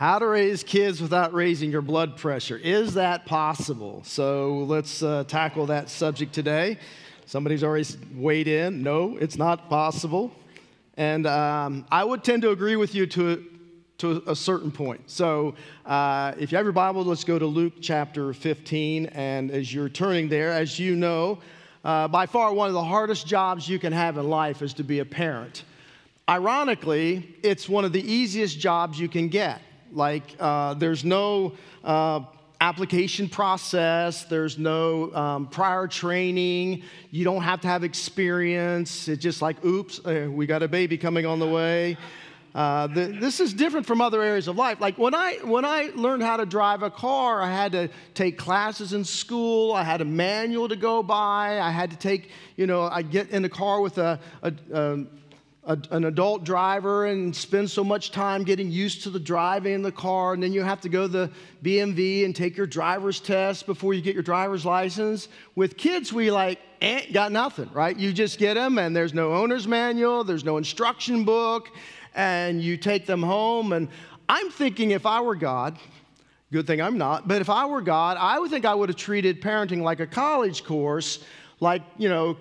How to raise kids without raising your blood pressure. Is that possible? So let's uh, tackle that subject today. Somebody's already weighed in. No, it's not possible. And um, I would tend to agree with you to, to a certain point. So uh, if you have your Bible, let's go to Luke chapter 15. And as you're turning there, as you know, uh, by far one of the hardest jobs you can have in life is to be a parent. Ironically, it's one of the easiest jobs you can get. Like, uh, there's no uh, application process, there's no um, prior training, you don't have to have experience. It's just like, oops, uh, we got a baby coming on the way. Uh, the, this is different from other areas of life. Like when I, when I learned how to drive a car, I had to take classes in school. I had a manual to go by. I had to take, you know, I get in the car with a, a, a a, an adult driver and spend so much time getting used to the driving in the car, and then you have to go to the BMV and take your driver's test before you get your driver's license. With kids, we like ain't got nothing, right? You just get them, and there's no owner's manual, there's no instruction book, and you take them home. And I'm thinking if I were God, good thing I'm not, but if I were God, I would think I would have treated parenting like a college course, like, you know,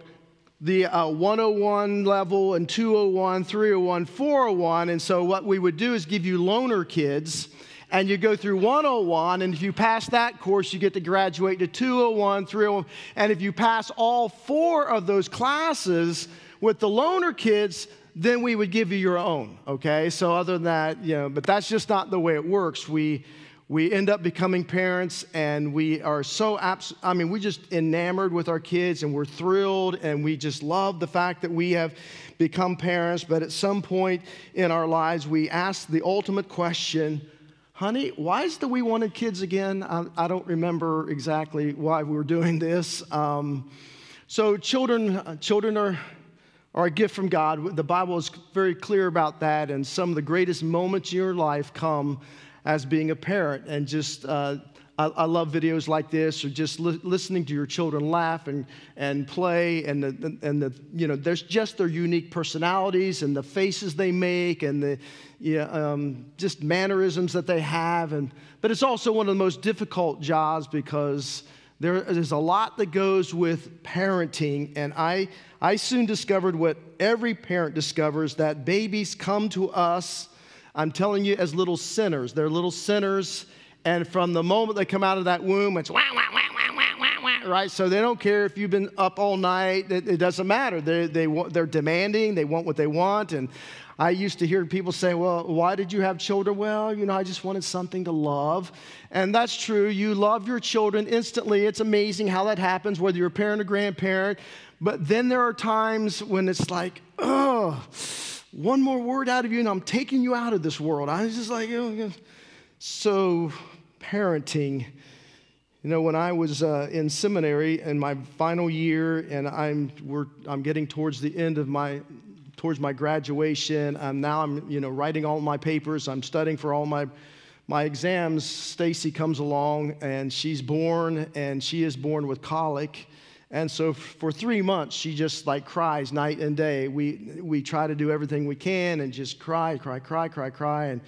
the uh, 101 level and 201, 301, 401. And so, what we would do is give you loaner kids, and you go through 101. And if you pass that course, you get to graduate to 201, 301. And if you pass all four of those classes with the loaner kids, then we would give you your own. Okay? So, other than that, you know, but that's just not the way it works. We we end up becoming parents and we are so abs- i mean we just enamored with our kids and we're thrilled and we just love the fact that we have become parents. But at some point in our lives we ask the ultimate question honey why is that we wanted kids again? I, I don't remember exactly why we were doing this. Um, so children uh, children are are a gift from god. The bible is very clear about that and some of the greatest moments in your life come as being a parent and just uh, I, I, love videos like this or just li- listening to your children laugh and, and play and the, and the you know there's just their unique personalities and the faces they make and the yeah, um, just mannerisms that they have. And but it's also one of the most difficult jobs because there is a lot that goes with parenting. And I I soon discovered what every parent discovers that babies come to us I'm telling you, as little sinners. They're little sinners, and from the moment they come out of that womb, it's wah, wah, wah, wah, wah, wah, right? So they don't care if you've been up all night, it, it doesn't matter. They, they, they're demanding, they want what they want. And I used to hear people say, Well, why did you have children? Well, you know, I just wanted something to love. And that's true. You love your children instantly. It's amazing how that happens, whether you're a parent or grandparent. But then there are times when it's like, oh, one more word out of you and I'm taking you out of this world. I was just like, know, so parenting. You know, when I was uh, in seminary in my final year, and I'm we're, I'm getting towards the end of my towards my graduation. I'm now I'm you know writing all my papers. I'm studying for all my my exams. Stacy comes along, and she's born, and she is born with colic. And so for three months, she just like cries night and day. We, we try to do everything we can and just cry, cry, cry, cry, cry. And,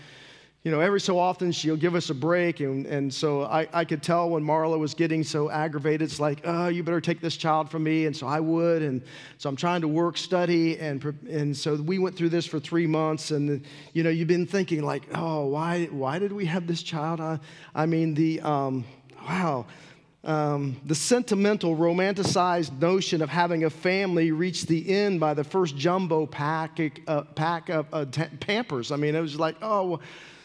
you know, every so often she'll give us a break. And, and so I, I could tell when Marla was getting so aggravated, it's like, oh, you better take this child from me. And so I would. And so I'm trying to work, study. And, and so we went through this for three months. And, you know, you've been thinking like, oh, why, why did we have this child? I, I mean, the, um, wow um, the sentimental, romanticized notion of having a family reached the end by the first jumbo pack, uh, pack of uh, t- Pampers. I mean, it was like, oh.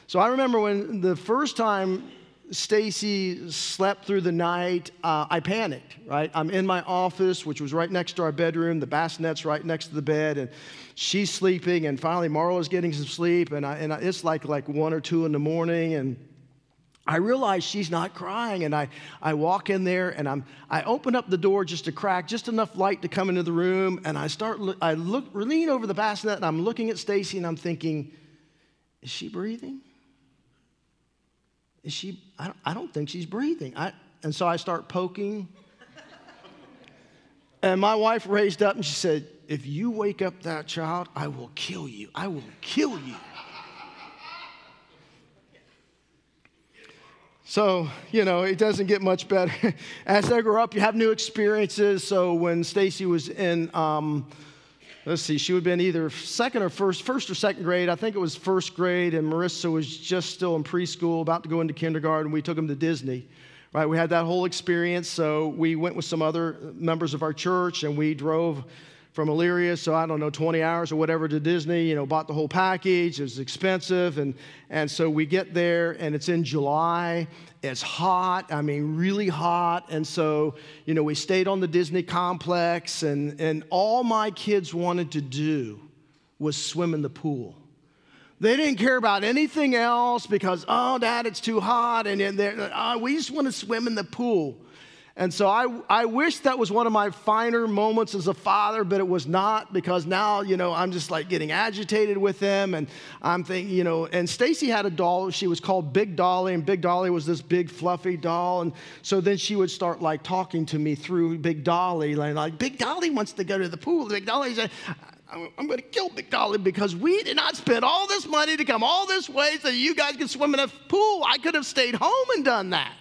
So I remember when the first time Stacy slept through the night, uh, I panicked, right? I'm in my office, which was right next to our bedroom. The bassinet's right next to the bed, and she's sleeping. And finally, Marla's getting some sleep, and, I, and I, it's like, like one or two in the morning, and I realize she's not crying, and I, I walk in there and I'm, I open up the door just a crack, just enough light to come into the room, and I start, I look, lean over the bassinet, and I'm looking at Stacy, and I'm thinking, is she breathing? Is she, I don't, I don't think she's breathing. I, and so I start poking. and my wife raised up and she said, if you wake up that child, I will kill you. I will kill you. So, you know, it doesn't get much better. As I grow up, you have new experiences. So when Stacy was in, um, let's see, she would have been either second or first, first or second grade. I think it was first grade, and Marissa was just still in preschool, about to go into kindergarten. We took them to Disney. Right, we had that whole experience. So we went with some other members of our church, and we drove from Elyria, so I don't know, 20 hours or whatever to Disney, you know, bought the whole package. It was expensive. And, and so we get there and it's in July. It's hot, I mean, really hot. And so, you know, we stayed on the Disney complex and, and all my kids wanted to do was swim in the pool. They didn't care about anything else because, oh, dad, it's too hot. And, and oh, we just want to swim in the pool. And so I, I wish that was one of my finer moments as a father, but it was not because now, you know, I'm just like getting agitated with them. And I'm thinking, you know, and Stacy had a doll. She was called Big Dolly, and Big Dolly was this big, fluffy doll. And so then she would start like talking to me through Big Dolly, like, like Big Dolly wants to go to the pool. Big Dolly said, I'm going to kill Big Dolly because we did not spend all this money to come all this way so you guys could swim in a pool. I could have stayed home and done that.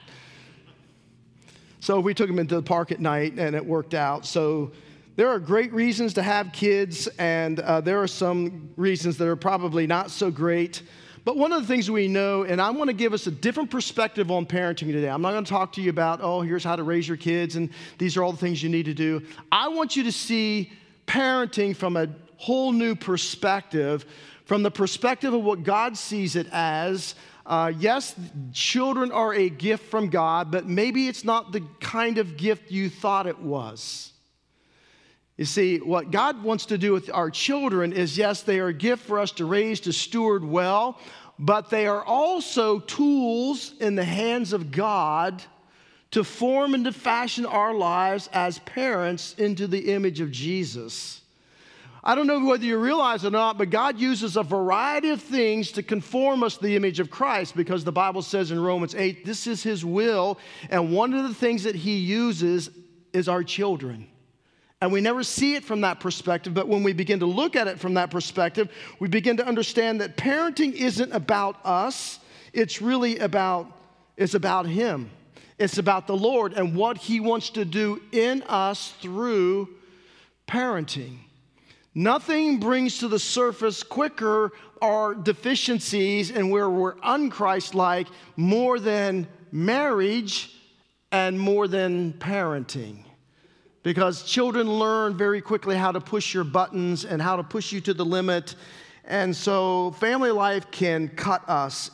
So we took him into the park at night and it worked out. So there are great reasons to have kids, and uh, there are some reasons that are probably not so great. But one of the things we know, and I want to give us a different perspective on parenting today. I'm not going to talk to you about, oh, here's how to raise your kids, and these are all the things you need to do. I want you to see parenting from a whole new perspective, from the perspective of what God sees it as, uh, yes, children are a gift from God, but maybe it's not the kind of gift you thought it was. You see, what God wants to do with our children is yes, they are a gift for us to raise, to steward well, but they are also tools in the hands of God to form and to fashion our lives as parents into the image of Jesus. I don't know whether you realize it or not, but God uses a variety of things to conform us to the image of Christ because the Bible says in Romans 8, this is His will. And one of the things that He uses is our children. And we never see it from that perspective, but when we begin to look at it from that perspective, we begin to understand that parenting isn't about us, it's really about it's about him. It's about the Lord and what he wants to do in us through parenting. Nothing brings to the surface quicker our deficiencies and where we're unchristlike more than marriage and more than parenting. Because children learn very quickly how to push your buttons and how to push you to the limit. And so family life can cut us.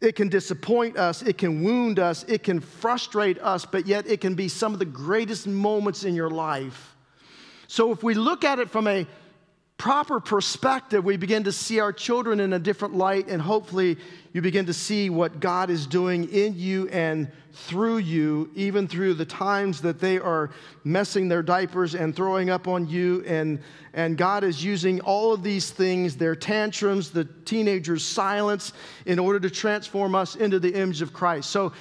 It can disappoint us, it can wound us, it can frustrate us, but yet it can be some of the greatest moments in your life. So if we look at it from a proper perspective, we begin to see our children in a different light, and hopefully, you begin to see what God is doing in you and through you, even through the times that they are messing their diapers and throwing up on you. And, and God is using all of these things, their tantrums, the teenagers' silence, in order to transform us into the image of Christ. So,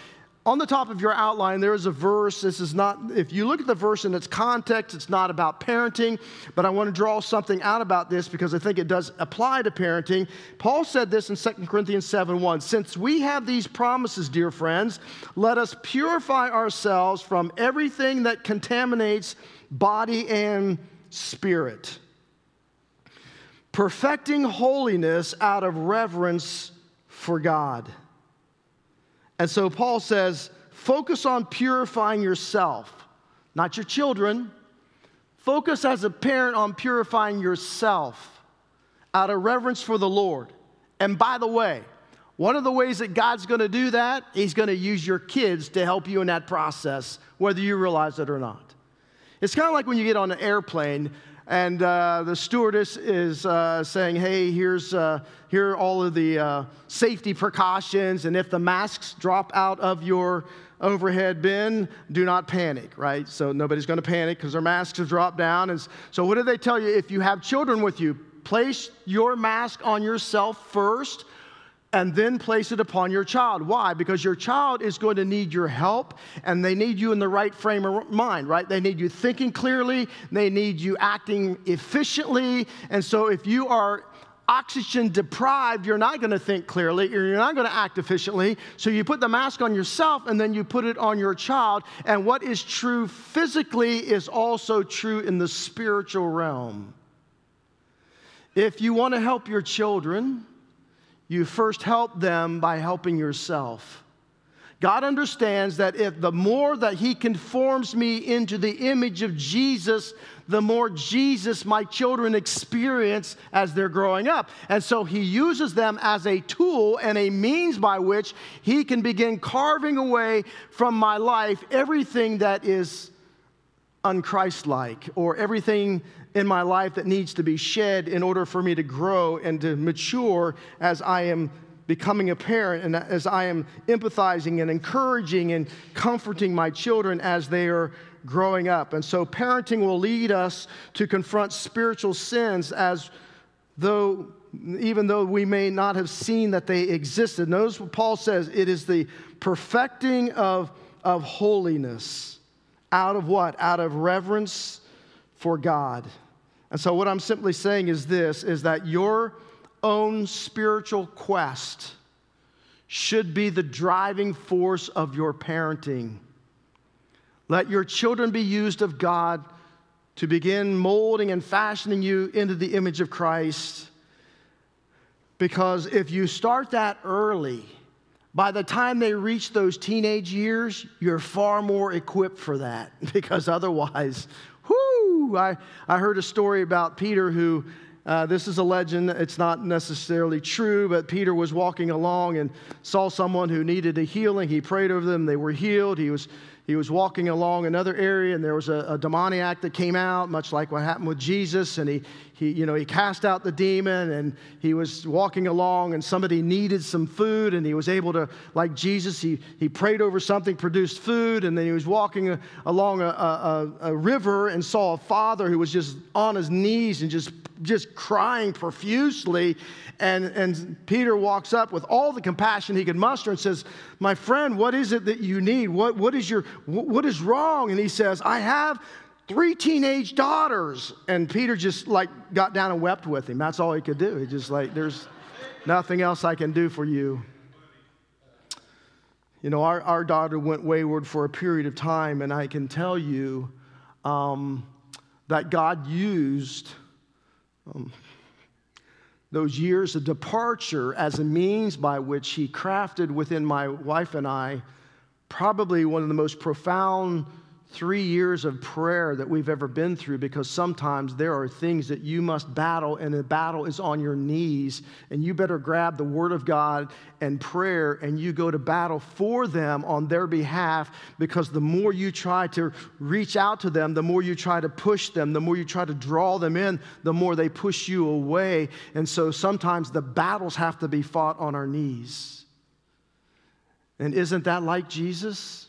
on the top of your outline, there is a verse. This is not, if you look at the verse in its context, it's not about parenting, but I want to draw something out about this because I think it does apply to parenting. Paul said this in 2 Corinthians 7 1. Since we have these promises, dear friends, let us purify ourselves from everything that contaminates body and spirit, perfecting holiness out of reverence for God. And so Paul says, focus on purifying yourself, not your children. Focus as a parent on purifying yourself out of reverence for the Lord. And by the way, one of the ways that God's going to do that, He's going to use your kids to help you in that process, whether you realize it or not. It's kind of like when you get on an airplane and uh, the stewardess is uh, saying, "Hey, here's uh, here are all of the uh, safety precautions, and if the masks drop out of your overhead bin, do not panic." Right? So nobody's going to panic because their masks have dropped down. And so, what do they tell you? If you have children with you, place your mask on yourself first and then place it upon your child. Why? Because your child is going to need your help and they need you in the right frame of mind, right? They need you thinking clearly, they need you acting efficiently. And so if you are oxygen deprived, you're not going to think clearly, you're not going to act efficiently. So you put the mask on yourself and then you put it on your child. And what is true physically is also true in the spiritual realm. If you want to help your children, you first help them by helping yourself. God understands that if the more that He conforms me into the image of Jesus, the more Jesus my children experience as they're growing up. And so He uses them as a tool and a means by which He can begin carving away from my life everything that is unchristlike or everything in my life that needs to be shed in order for me to grow and to mature as I am becoming a parent and as I am empathizing and encouraging and comforting my children as they are growing up. And so, parenting will lead us to confront spiritual sins as though, even though we may not have seen that they existed. Notice what Paul says it is the perfecting of, of holiness. Out of what? Out of reverence for God. And so, what I'm simply saying is this is that your own spiritual quest should be the driving force of your parenting. Let your children be used of God to begin molding and fashioning you into the image of Christ. Because if you start that early, by the time they reach those teenage years, you're far more equipped for that. Because otherwise, I, I heard a story about Peter who uh, this is a legend. It's not necessarily true, but Peter was walking along and saw someone who needed a healing. He prayed over them. They were healed. He was, he was walking along another area, and there was a, a demoniac that came out, much like what happened with Jesus. And he, he, you know, he cast out the demon, and he was walking along, and somebody needed some food, and he was able to, like Jesus, he, he prayed over something, produced food, and then he was walking a, along a, a, a river and saw a father who was just on his knees and just just crying profusely. And, and Peter walks up with all the compassion he could muster and says, My friend, what is it that you need? What, what, is, your, what is wrong? And he says, I have three teenage daughters. And Peter just like got down and wept with him. That's all he could do. He just like, There's nothing else I can do for you. You know, our, our daughter went wayward for a period of time, and I can tell you um, that God used um, those years of departure as a means by which he crafted within my wife and I probably one of the most profound three years of prayer that we've ever been through because sometimes there are things that you must battle, and the battle is on your knees. And you better grab the Word of God and prayer and you go to battle for them on their behalf because the more you try to reach out to them, the more you try to push them, the more you try to draw them in, the more they push you away. And so sometimes the battles have to be fought on our knees. And isn't that like Jesus?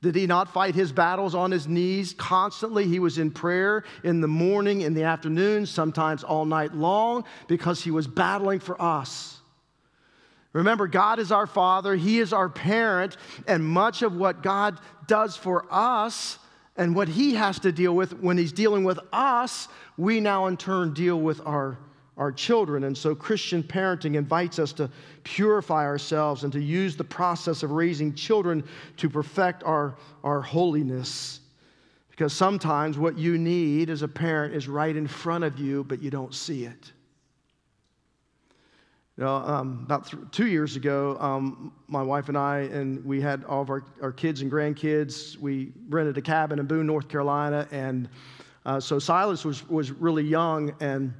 Did he not fight his battles on his knees constantly? He was in prayer in the morning, in the afternoon, sometimes all night long, because he was battling for us. Remember, God is our Father, He is our parent, and much of what God does for us and what He has to deal with when He's dealing with us, we now in turn deal with our our children. And so Christian parenting invites us to purify ourselves and to use the process of raising children to perfect our, our holiness. Because sometimes what you need as a parent is right in front of you, but you don't see it. You know, um, about th- two years ago, um, my wife and I, and we had all of our, our kids and grandkids. We rented a cabin in Boone, North Carolina. And uh, so Silas was, was really young, and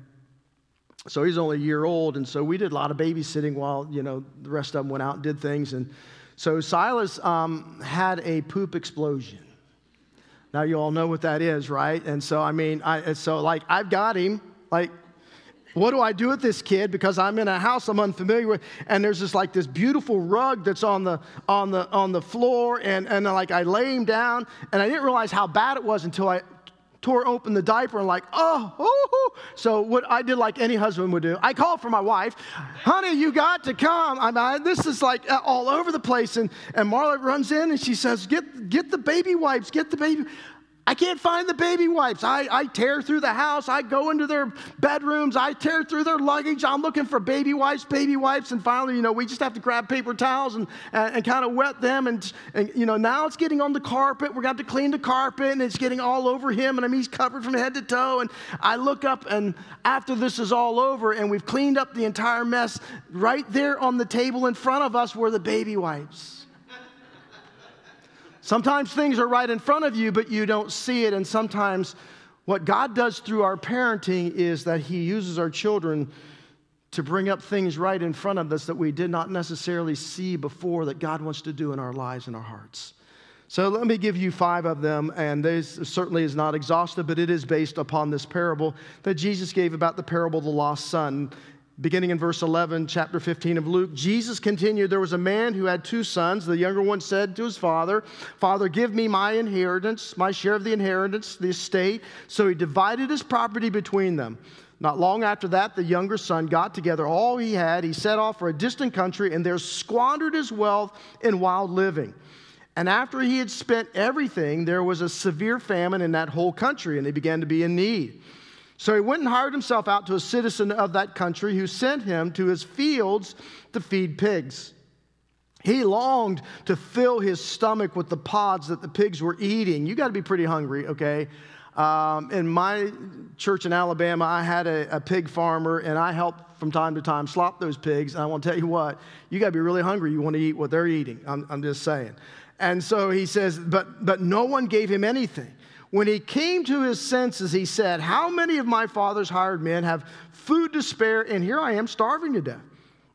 so he's only a year old, and so we did a lot of babysitting while you know the rest of them went out and did things. And so Silas um, had a poop explosion. Now you all know what that is, right? And so I mean, I, so like I've got him. Like, what do I do with this kid? Because I'm in a house I'm unfamiliar with, and there's this like this beautiful rug that's on the on the on the floor, and and like I lay him down, and I didn't realize how bad it was until I tore open the diaper and like, oh, oh, so what I did like any husband would do, I called for my wife, honey, you got to come. I mean, this is like uh, all over the place. And, and Marla runs in and she says, get, get the baby wipes, get the baby. I can't find the baby wipes. I, I tear through the house. I go into their bedrooms. I tear through their luggage. I'm looking for baby wipes, baby wipes. And finally, you know, we just have to grab paper towels and, and, and kind of wet them. And, and, you know, now it's getting on the carpet. We're going to to clean the carpet and it's getting all over him. And I mean, he's covered from head to toe. And I look up and after this is all over and we've cleaned up the entire mess, right there on the table in front of us were the baby wipes. Sometimes things are right in front of you, but you don't see it. And sometimes what God does through our parenting is that He uses our children to bring up things right in front of us that we did not necessarily see before that God wants to do in our lives and our hearts. So let me give you five of them, and this certainly is not exhaustive, but it is based upon this parable that Jesus gave about the parable of the lost son beginning in verse 11, chapter 15 of Luke, Jesus continued, There was a man who had two sons. The younger one said to his father, Father, give me my inheritance, my share of the inheritance, the estate. So he divided his property between them. Not long after that, the younger son got together all he had. He set off for a distant country and there squandered his wealth in wild living. And after he had spent everything, there was a severe famine in that whole country, and he began to be in need. So he went and hired himself out to a citizen of that country who sent him to his fields to feed pigs. He longed to fill his stomach with the pods that the pigs were eating. You got to be pretty hungry, okay? Um, in my church in Alabama, I had a, a, pig farmer, and I helped from time to time slop those pigs. And I want to tell you what, you got to be really hungry. You want to eat what they're eating. I'm, I'm just saying. And so he says, but, but no one gave him anything. When he came to his senses, he said, How many of my father's hired men have food to spare, and here I am starving to death?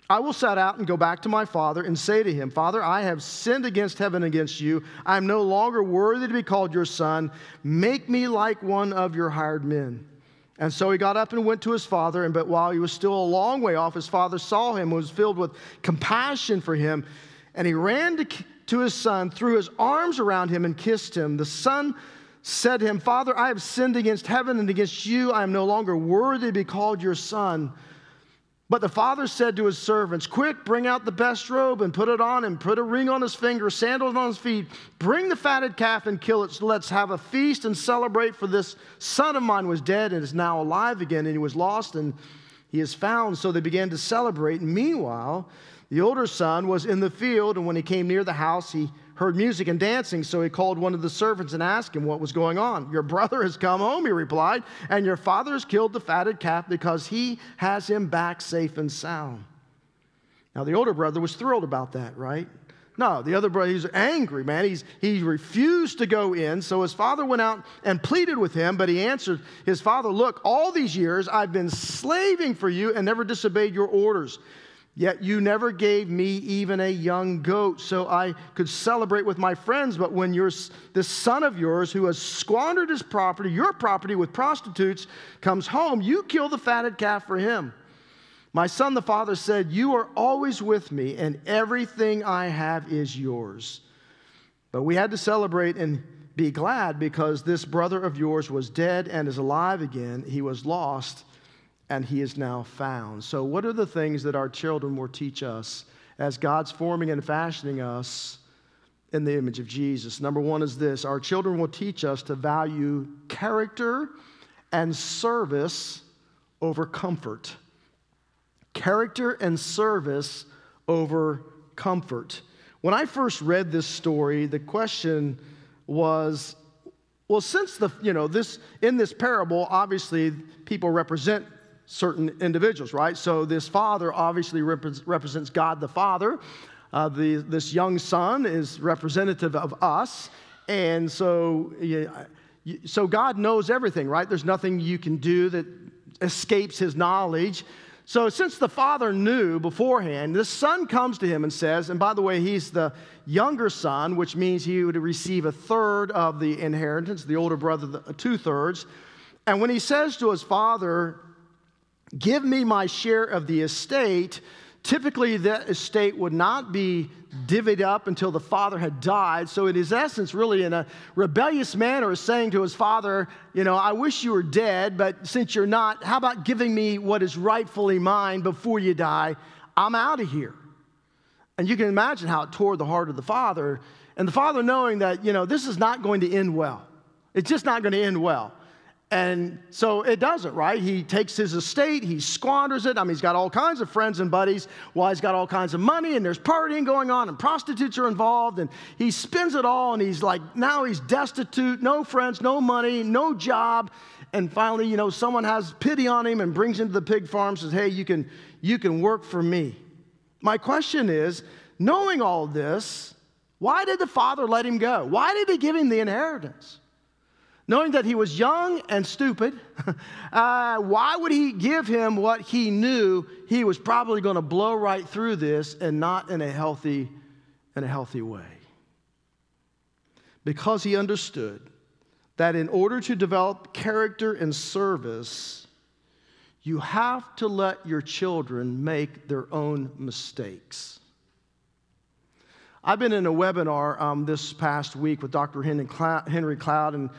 I will set out and go back to my father and say to him, Father, I have sinned against heaven against you. I am no longer worthy to be called your son. Make me like one of your hired men. And so he got up and went to his father. And but while he was still a long way off, his father saw him, and was filled with compassion for him, and he ran to, to his son, threw his arms around him, and kissed him. The son said to him, Father, I have sinned against heaven and against you. I am no longer worthy to be called your son. But the father said to his servants, Quick, bring out the best robe and put it on him. Put a ring on his finger, sandals on his feet. Bring the fatted calf and kill it. Let's have a feast and celebrate. For this son of mine was dead and is now alive again, and he was lost and he is found. So they began to celebrate. Meanwhile, the older son was in the field, and when he came near the house, he heard music and dancing, so he called one of the servants and asked him what was going on. Your brother has come home, he replied, and your father has killed the fatted calf because he has him back safe and sound. Now, the older brother was thrilled about that, right? No, the other brother, he's angry, man. He's, he refused to go in. So his father went out and pleaded with him, but he answered his father, Look, all these years I've been slaving for you and never disobeyed your orders. Yet you never gave me even a young goat so I could celebrate with my friends. But when you're, this son of yours who has squandered his property, your property with prostitutes, comes home, you kill the fatted calf for him. My son, the father said, You are always with me, and everything I have is yours. But we had to celebrate and be glad because this brother of yours was dead and is alive again. He was lost and he is now found. So, what are the things that our children will teach us as God's forming and fashioning us in the image of Jesus? Number one is this our children will teach us to value character and service over comfort. Character and service over comfort. When I first read this story, the question was well since the you know this in this parable obviously people represent certain individuals, right? So this father obviously represents God the Father. Uh, the, this young son is representative of us. And so, so God knows everything, right? There's nothing you can do that escapes his knowledge. So, since the father knew beforehand, the son comes to him and says, and by the way, he's the younger son, which means he would receive a third of the inheritance, the older brother, two thirds. And when he says to his father, Give me my share of the estate. Typically, that estate would not be divvied up until the father had died. So, in his essence, really in a rebellious manner, is saying to his father, You know, I wish you were dead, but since you're not, how about giving me what is rightfully mine before you die? I'm out of here. And you can imagine how it tore the heart of the father. And the father knowing that, you know, this is not going to end well. It's just not going to end well. And so it doesn't, right? He takes his estate, he squanders it. I mean, he's got all kinds of friends and buddies while he's got all kinds of money, and there's partying going on, and prostitutes are involved, and he spends it all, and he's like, now he's destitute, no friends, no money, no job. And finally, you know, someone has pity on him and brings him to the pig farm, says, hey, you can, you can work for me. My question is knowing all this, why did the father let him go? Why did he give him the inheritance? Knowing that he was young and stupid, uh, why would he give him what he knew he was probably going to blow right through this and not in a healthy, in a healthy way? Because he understood that in order to develop character and service, you have to let your children make their own mistakes. I've been in a webinar um, this past week with Dr. Henry Cloud, and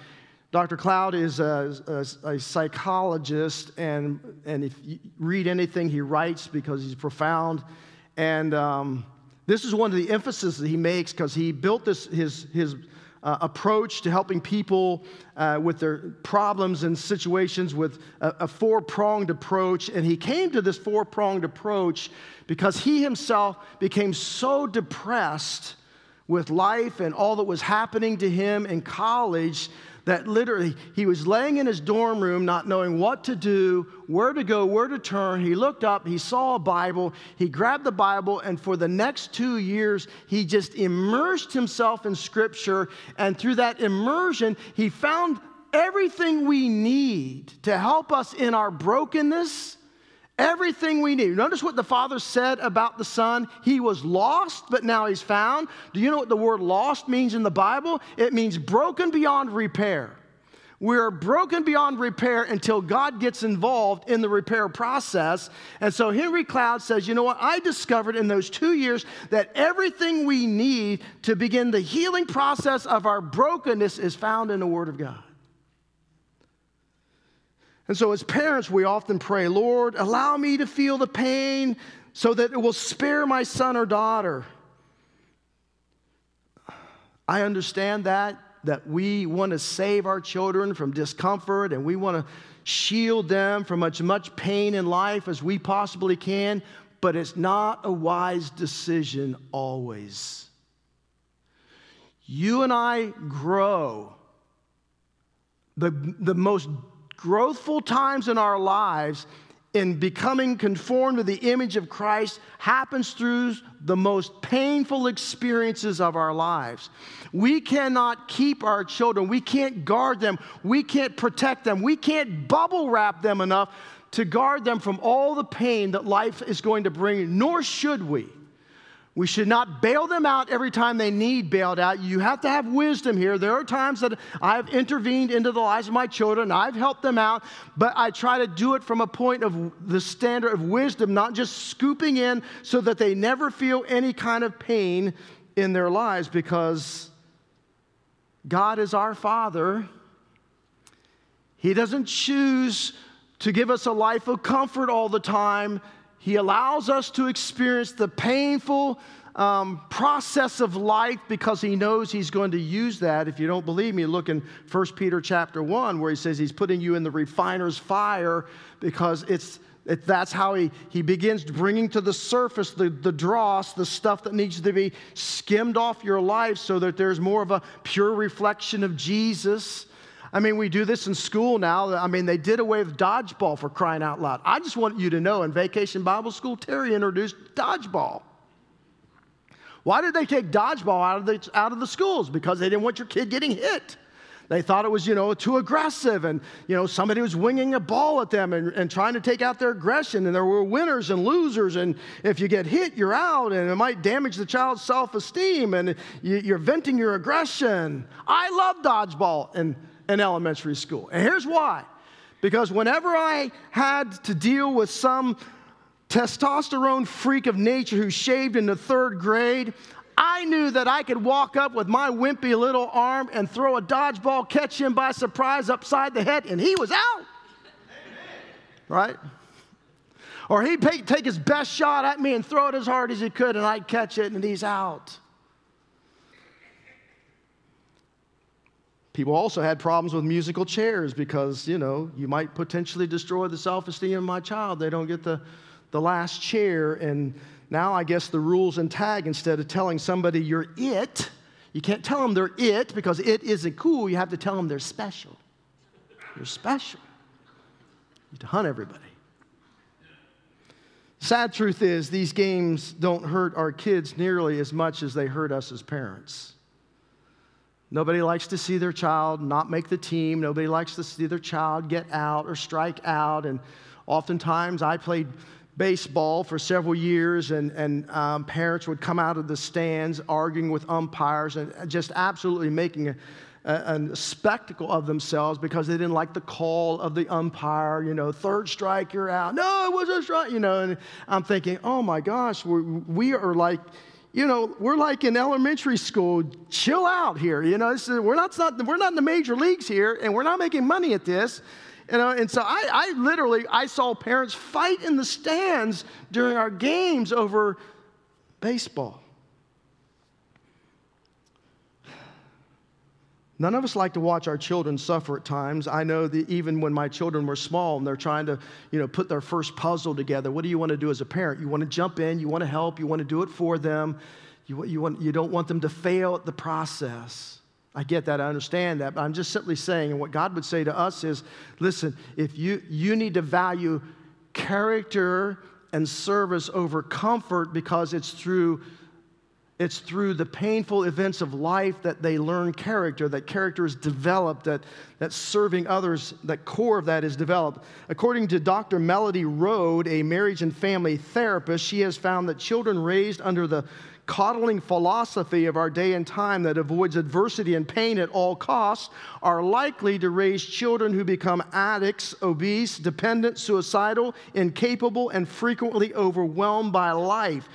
Dr. Cloud is a, a, a, psychologist, and, and if you read anything he writes, because he's profound. And um, this is one of the emphasis that he makes because he built this, his, his uh, approach to helping people uh, with their problems and situations with a, a four pronged approach. And he came to this four pronged approach because he himself became so depressed with life and all that was happening to him in college that literally he was laying in his dorm room not knowing what to do, where to go, where to turn. He looked up, he saw a Bible, he grabbed the Bible, and for the next two years, he just immersed himself in Scripture. And through that immersion, he found everything we need to help us in our brokenness Everything we need. Notice what the Father said about the Son. He was lost, but now he's found. Do you know what the word lost means in the Bible? It means broken beyond repair. We're broken beyond repair until God gets involved in the repair process. And so Henry Cloud says, you know what? I discovered in those two years that everything we need to begin the healing process of our brokenness is found in the Word of God. And so, as parents, we often pray, Lord, allow me to feel the pain so that it will spare my son or daughter. I understand that, that we want to save our children from discomfort and we want to shield them from as much pain in life as we possibly can, but it's not a wise decision always. You and I grow. The, the most growthful times in our lives in becoming conformed to the image of Christ happens through the most painful experiences of our lives. We cannot keep our children, we can't guard them, we can't protect them, we can't bubble wrap them enough to guard them from all the pain that life is going to bring, nor should we. We should not bail them out every time they need bailed out. You have to have wisdom here. There are times that I've intervened into the lives of my children, I've helped them out, but I try to do it from a point of the standard of wisdom, not just scooping in so that they never feel any kind of pain in their lives because God is our Father. He doesn't choose to give us a life of comfort all the time. He allows us to experience the painful um, process of life because he knows he's going to use that. If you don't believe me, look in 1 Peter chapter 1 where he says he's putting you in the refiner's fire because it's it, that's how he, he begins bringing to the surface the, the dross, the stuff that needs to be skimmed off your life so that there's more of a pure reflection of Jesus. I mean, we do this in school now. I mean, they did away with dodgeball for crying out loud. I just want you to know in Vacation Bible School, Terry introduced dodgeball. Why did they take dodgeball out of the, out of the schools? Because they didn't want your kid getting hit. They thought it was, you know, too aggressive and, you know, somebody was winging a ball at them and, and trying to take out their aggression. And there were winners and losers. And if you get hit, you're out and it might damage the child's self esteem and you, are venting your aggression. I love dodgeball. And in elementary school. And here's why because whenever I had to deal with some testosterone freak of nature who shaved in the third grade, I knew that I could walk up with my wimpy little arm and throw a dodgeball, catch him by surprise upside the head, and he was out. Right? Or he'd take his best shot at me and throw it as hard as he could, and I'd catch it, and he's out. People also had problems with musical chairs because, you know, you might potentially destroy the self esteem of my child. They don't get the, the last chair. And now I guess the rules in tag, instead of telling somebody you're it, you can't tell them they're it because it isn't cool. You have to tell them they're special. You're special. You have to hunt everybody. Sad truth is, these games don't hurt our kids nearly as much as they hurt us as parents. Nobody likes to see their child not make the team. Nobody likes to see their child get out or strike out. And oftentimes, I played baseball for several years, and, and um, parents would come out of the stands arguing with umpires and just absolutely making a, a, spectacle of themselves because they didn't like the call of the umpire. You know, third strike, you're out. No, it was a strike. You know, and I'm thinking, oh my gosh, we we are like you know, we're like in elementary school. Chill out here. You know, we're not, not, we're not in the major leagues here, and we're not making money at this. You know, and so I, I literally I saw parents fight in the stands during our games over baseball. None of us like to watch our children suffer at times. I know that even when my children were small and they're trying to, you know, put their first puzzle together, what do you want to do as a parent? You want to jump in, you want to help, you want to do it for them. You, you, want, you don't want them to fail at the process. I get that, I understand that, but I'm just simply saying, and what God would say to us is listen, if you, you need to value character and service over comfort because it's through it's through the painful events of life that they learn character, that character is developed, that, that serving others, that core of that is developed. According to Dr. Melody Rode, a marriage and family therapist, she has found that children raised under the coddling philosophy of our day and time that avoids adversity and pain at all costs are likely to raise children who become addicts, obese, dependent, suicidal, incapable, and frequently overwhelmed by life.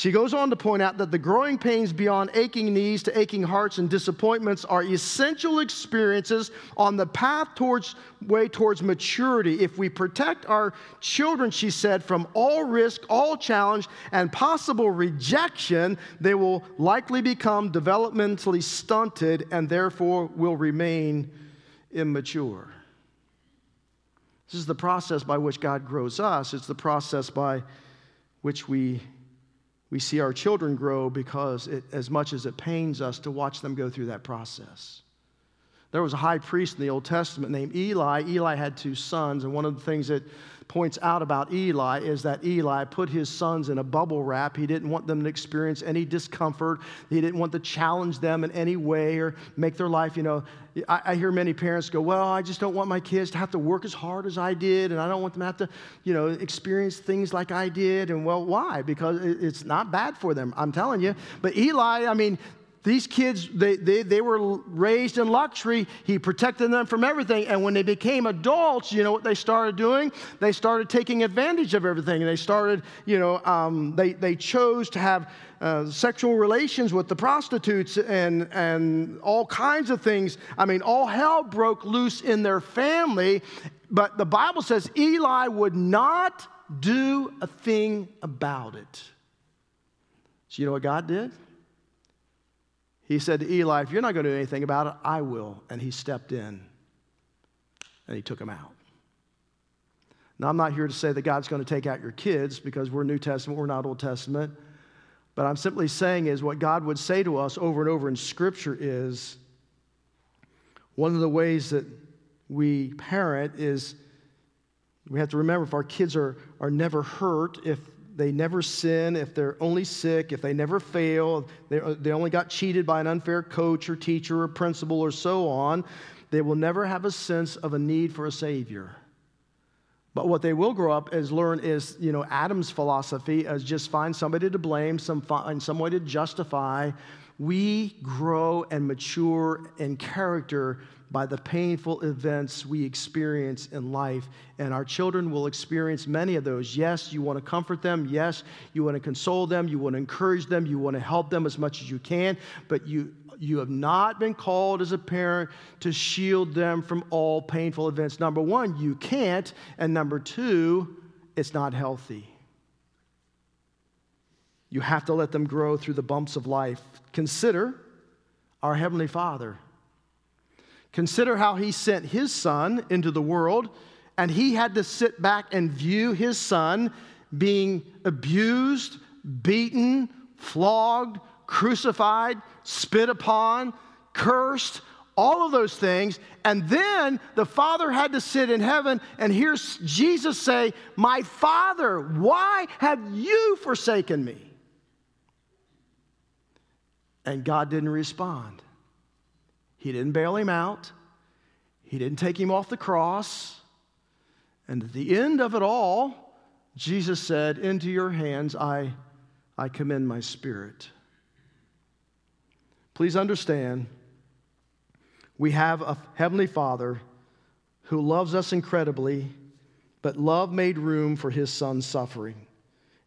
She goes on to point out that the growing pains beyond aching knees to aching hearts and disappointments are essential experiences on the path towards way towards maturity. If we protect our children, she said, from all risk, all challenge, and possible rejection, they will likely become developmentally stunted and therefore will remain immature. This is the process by which God grows us. It's the process by which we we see our children grow because it, as much as it pains us to watch them go through that process. There was a high priest in the Old Testament named Eli. Eli had two sons, and one of the things that points out about Eli is that Eli put his sons in a bubble wrap. He didn't want them to experience any discomfort. He didn't want to challenge them in any way or make their life, you know. I, I, hear many parents go, Well, I just don't want my kids to have to work as hard as I did, and I don't want them to have to, you know, experience things like I did. And well, why? Because it's not bad for them, I'm telling you. But Eli, I mean, these kids, they, they, they were raised in luxury. He protected them from everything. And when they became adults, you know what they started doing? They started taking advantage of everything. And they started, you know, um, they, they chose to have uh, sexual relations with the prostitutes and, and all kinds of things. I mean, all hell broke loose in their family. But the Bible says Eli would not do a thing about it. So, you know what God did? He said to Eli, If you're not going to do anything about it, I will. And he stepped in and he took him out. Now, I'm not here to say that God's going to take out your kids because we're New Testament, we're not Old Testament. But I'm simply saying is what God would say to us over and over in Scripture is one of the ways that we parent is we have to remember if our kids are, are never hurt, if they never sin, if they're only sick, if they never fail, they, uh, they only got cheated by an unfair coach or teacher or principal or so on, they will never have a sense of a need for a Savior. But what they will grow up as learn is, you know, Adam's philosophy as just find somebody to blame, some find some way to justify. We grow and mature in character by the painful events we experience in life. And our children will experience many of those. Yes, you want to comfort them. Yes, you want to console them. You want to encourage them. You want to help them as much as you can. But you, you have not been called as a parent to shield them from all painful events. Number one, you can't. And number two, it's not healthy. You have to let them grow through the bumps of life. Consider our Heavenly Father. Consider how he sent his son into the world, and he had to sit back and view his son being abused, beaten, flogged, crucified, spit upon, cursed, all of those things. And then the Father had to sit in heaven and hear Jesus say, My Father, why have you forsaken me? And God didn't respond. He didn't bail him out, He didn't take him off the cross. And at the end of it all, Jesus said, Into your hands I, I commend my spirit. Please understand, we have a Heavenly Father who loves us incredibly, but love made room for his son's suffering.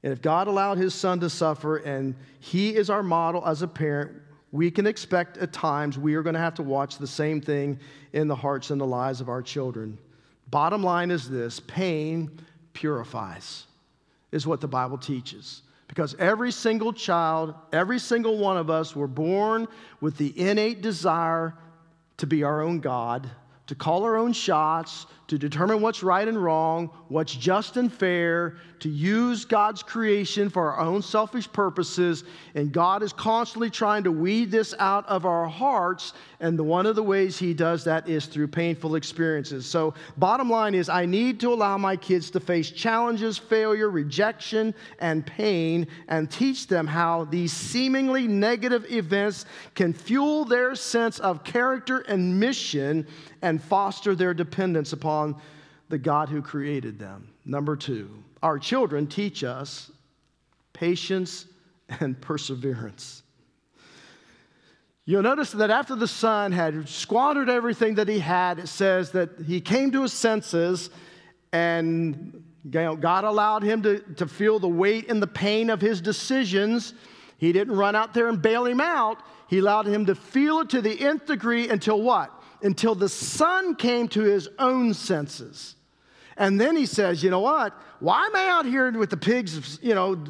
And if God allowed his son to suffer and he is our model as a parent, we can expect at times we are going to have to watch the same thing in the hearts and the lives of our children. Bottom line is this pain purifies, is what the Bible teaches. Because every single child, every single one of us were born with the innate desire to be our own God to call our own shots, to determine what's right and wrong, what's just and fair, to use God's creation for our own selfish purposes. And God is constantly trying to weed this out of our hearts. And the, one of the ways He does that is through painful experiences. So, bottom line is, I need to allow my kids to face challenges, failure, rejection, and pain, and teach them how these seemingly negative events can fuel their sense of character and mission and foster their dependence upon the God who created them. Number two, our children teach us patience and perseverance. You'll notice that after the son had squandered everything that he had, it says that he came to his senses and God allowed him to, to feel the weight and the pain of his decisions. He didn't run out there and bail him out. He allowed him to feel it to the nth degree until what? Until the son came to his own senses. And then he says, You know what? Why am I out here with the pigs, you know,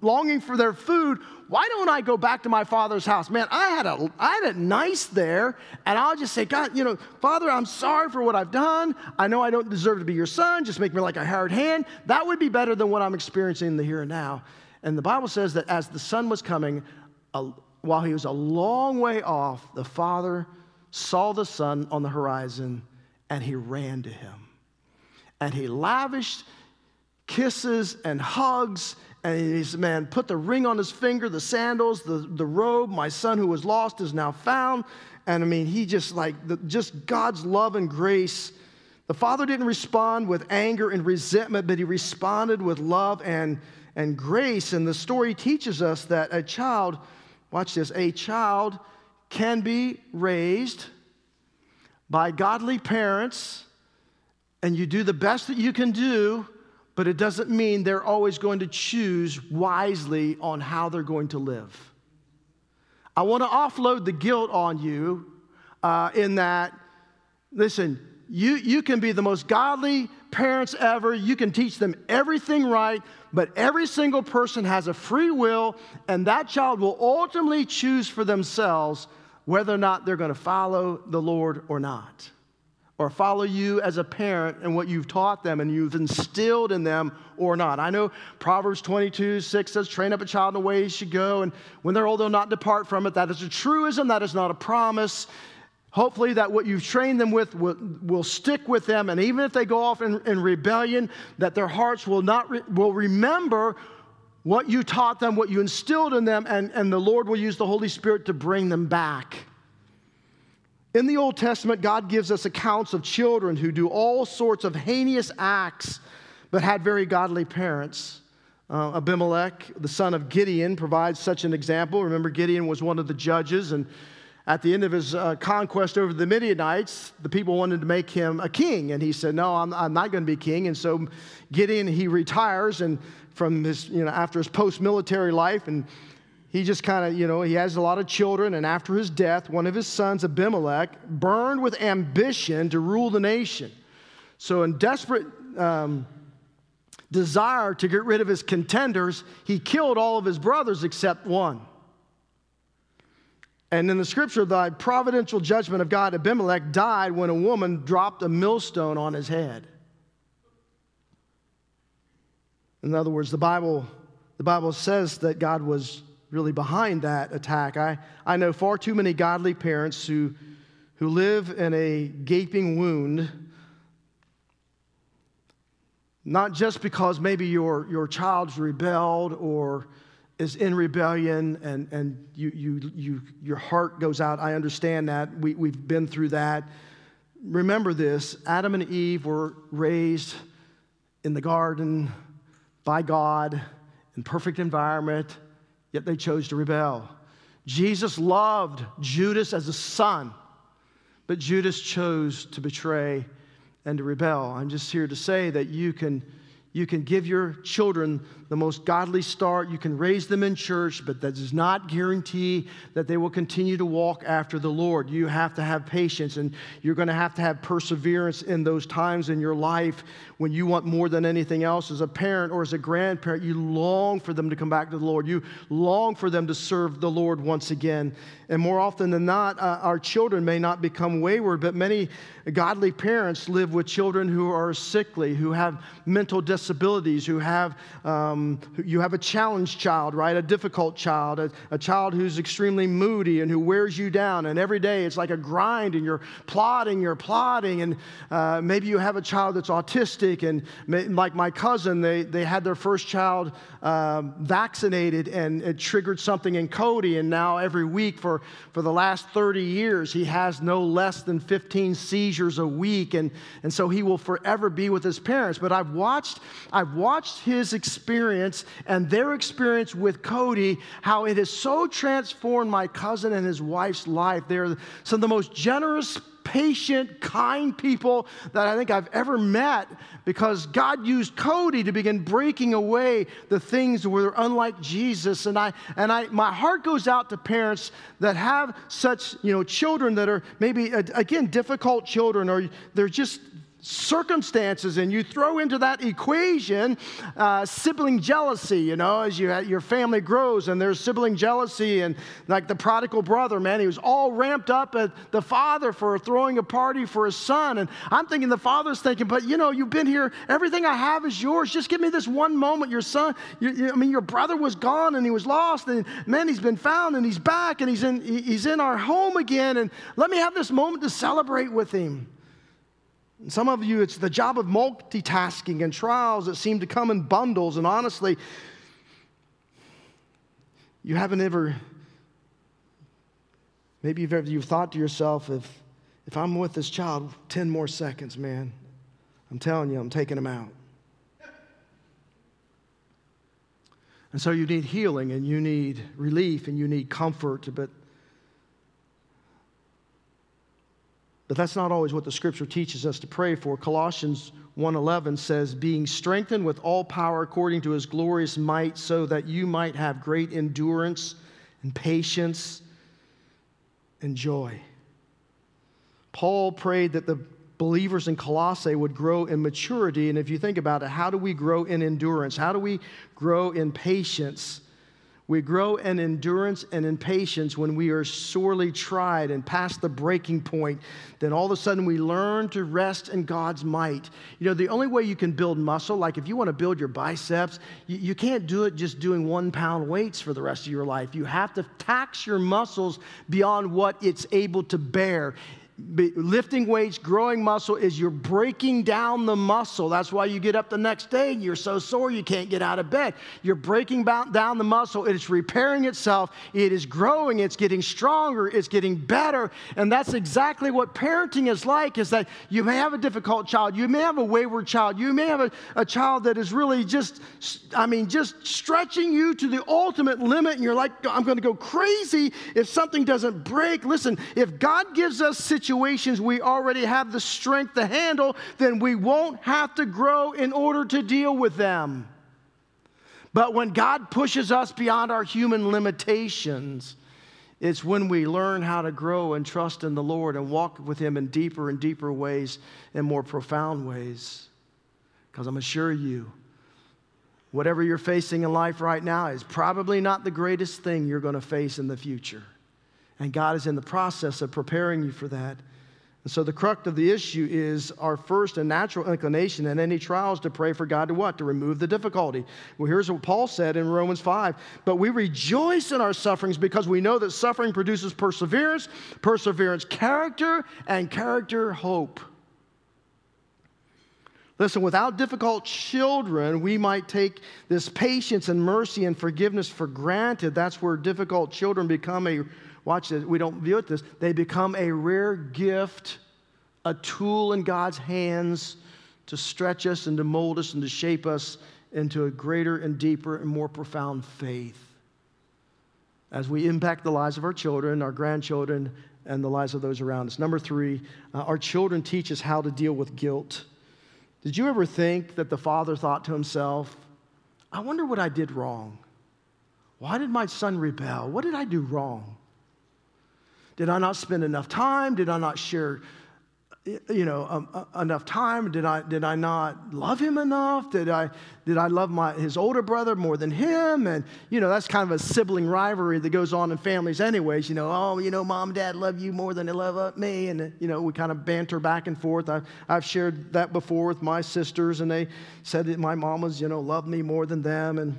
longing for their food? Why don't I go back to my father's house? Man, I had, a, I had it nice there. And I'll just say, God, you know, Father, I'm sorry for what I've done. I know I don't deserve to be your son. Just make me like a hired hand. That would be better than what I'm experiencing in the here and now. And the Bible says that as the son was coming, a, while he was a long way off, the father saw the son on the horizon, and he ran to him. And he lavished kisses and hugs. And he said, Man, put the ring on his finger, the sandals, the, the robe. My son who was lost is now found. And I mean, he just like, the, just God's love and grace. The father didn't respond with anger and resentment, but he responded with love and, and grace. And the story teaches us that a child, watch this, a child can be raised by godly parents, and you do the best that you can do, but it doesn't mean they're always going to choose wisely on how they're going to live. I want to offload the guilt on you uh, in that, listen, you, you can be the most godly parents ever. You can teach them everything right, but every single person has a free will, and that child will ultimately choose for themselves whether or not they're going to follow the Lord or not, or follow you as a parent and what you've taught them and you've instilled in them or not. I know Proverbs 22 6 says, train up a child in the way he should go, and when they're old, they'll not depart from it. That is a truism, that is not a promise. Hopefully, that what you've trained them with will, will stick with them, and even if they go off in, in rebellion, that their hearts will not re, will remember what you taught them, what you instilled in them, and, and the Lord will use the Holy Spirit to bring them back. In the Old Testament, God gives us accounts of children who do all sorts of heinous acts but had very godly parents. Uh, Abimelech, the son of Gideon, provides such an example. Remember, Gideon was one of the judges, and at the end of his uh, conquest over the Midianites, the people wanted to make him a king. And he said, No, I'm, I'm not going to be king. And so Gideon, he retires and from his, you know, after his post military life. And he just kind of, you know, he has a lot of children. And after his death, one of his sons, Abimelech, burned with ambition to rule the nation. So, in desperate um, desire to get rid of his contenders, he killed all of his brothers except one. And in the scripture, the providential judgment of God, Abimelech died when a woman dropped a millstone on his head. In other words, the Bible, the Bible says that God was really behind that attack. I, I know far too many godly parents who, who live in a gaping wound, not just because maybe your, your child's rebelled or is in rebellion and, and you, you, you, your heart goes out. I understand that. We, we've been through that. Remember this Adam and Eve were raised in the garden by God in perfect environment, yet they chose to rebel. Jesus loved Judas as a son, but Judas chose to betray and to rebel. I'm just here to say that you can you can give your children the most godly start. You can raise them in church, but that does not guarantee that they will continue to walk after the Lord. You have to have patience and you're going to have to have perseverance in those times in your life when you want more than anything else as a parent or as a grandparent. You long for them to come back to the Lord. You long for them to serve the Lord once again. And more often than not, uh, our children may not become wayward, but many godly parents live with children who are sickly, who have mental disabilities, who have. Um, um, you have a challenged child, right? A difficult child, a, a, child who's extremely moody and who wears you down. And every day it's like a grind and you're plotting, you're plotting. And uh, maybe you have a child that's autistic. And may, like my cousin, they, they had their first child um, vaccinated and it triggered something in Cody. And now every week for, for the last 30 years, he has no less than 15 seizures a week. And, and so he will forever be with his parents. But I've watched, I've watched his experience experience and their experience with Cody, how it has so transformed my cousin and his wife's life. They're some of the most generous, patient, kind people that I think I've ever met because God used Cody to begin breaking away the things that were unlike Jesus. And I and I my heart goes out to parents that have such, you know, children that are maybe again difficult children or they're just circumstances and you throw into that equation uh, sibling jealousy you know as you, your family grows and there's sibling jealousy and like the prodigal brother man he was all ramped up at the father for throwing a party for his son. And i'm thinking the father's thinking but you know you've been here everything i have is yours. Just give me this one moment. Your son you, you, i mean your brother was gone and he was lost and man he's been found and he's back and he's in he's in our home again. And let me have this moment to celebrate with him some of you, it's the job of multitasking and trials that seem to come in bundles. And honestly, you haven't ever, maybe you've ever you've thought to yourself, if, if I'm with this child 10 more seconds, man, I'm telling you, I'm taking him out. And so you need healing and you need relief and you need comfort, but But that's not always what the scripture teaches us to pray for. Colossians 1:11 says, "Being strengthened with all power according to his glorious might, so that you might have great endurance and patience and joy." Paul prayed that the believers in Colossae would grow in maturity. And if you think about it, how do we grow in endurance? How do we grow in patience? We grow in endurance and in patience when we are sorely tried and past the breaking point. Then all of a sudden we learn to rest in God's might. You know, the only way you can build muscle, like if you want to build your biceps, you, you can't do it just doing one pound weights for the rest of your life. You have to tax your muscles beyond what it's able to bear lifting weights, growing muscle is you're breaking down the muscle. That's why you get up the next day and you're so sore you can't get out of bed. You're breaking down the muscle. It is repairing itself. It is growing. It's getting stronger. It's getting better. And that's exactly what parenting is like is that you may have a difficult child. You may have a wayward child. You may have a, a child that is really just, I mean, just stretching you to the ultimate limit. And you're like, I'm going to go crazy if something doesn't break. Listen, if God gives us situations situations we already have the strength to handle, then we won't have to grow in order to deal with them. But when God pushes us beyond our human limitations, it's when we learn how to grow and trust in the Lord and walk with Him in deeper and deeper ways and more profound ways. Because I'm assure you, whatever you're facing in life right now is probably not the greatest thing you're going to face in the future. And God is in the process of preparing you for that. And so the crux of the issue is our first and natural inclination in any trials to pray for God to what? To remove the difficulty. Well, here's what Paul said in Romans 5. But we rejoice in our sufferings because we know that suffering produces perseverance, perseverance, character, and character, hope. Listen, without difficult children, we might take this patience and mercy and forgiveness for granted. That's where difficult children become a watch this, we don't view it this, they become a rare gift, a tool in God's hands to stretch us and to mold us and to shape us into a greater and deeper and more profound faith. As we impact the lives of our children, our grandchildren, and the lives of those around us. Number three, uh, our children teach us how to deal with guilt. Did you ever think that the father thought to himself, I wonder what I did wrong? Why did my son rebel? What did I do wrong? Did I not spend enough time? Did I not share, you know, um, uh, enough time? Did I, did I not love him enough? Did I, did I love my, his older brother more than him? And, you know, that's kind of a sibling rivalry that goes on in families anyways. You know, oh, you know, mom and dad love you more than they love uh, me. And, you know, we kind of banter back and forth. I, I've shared that before with my sisters, and they said that my mom was, you know, loved me more than them. And,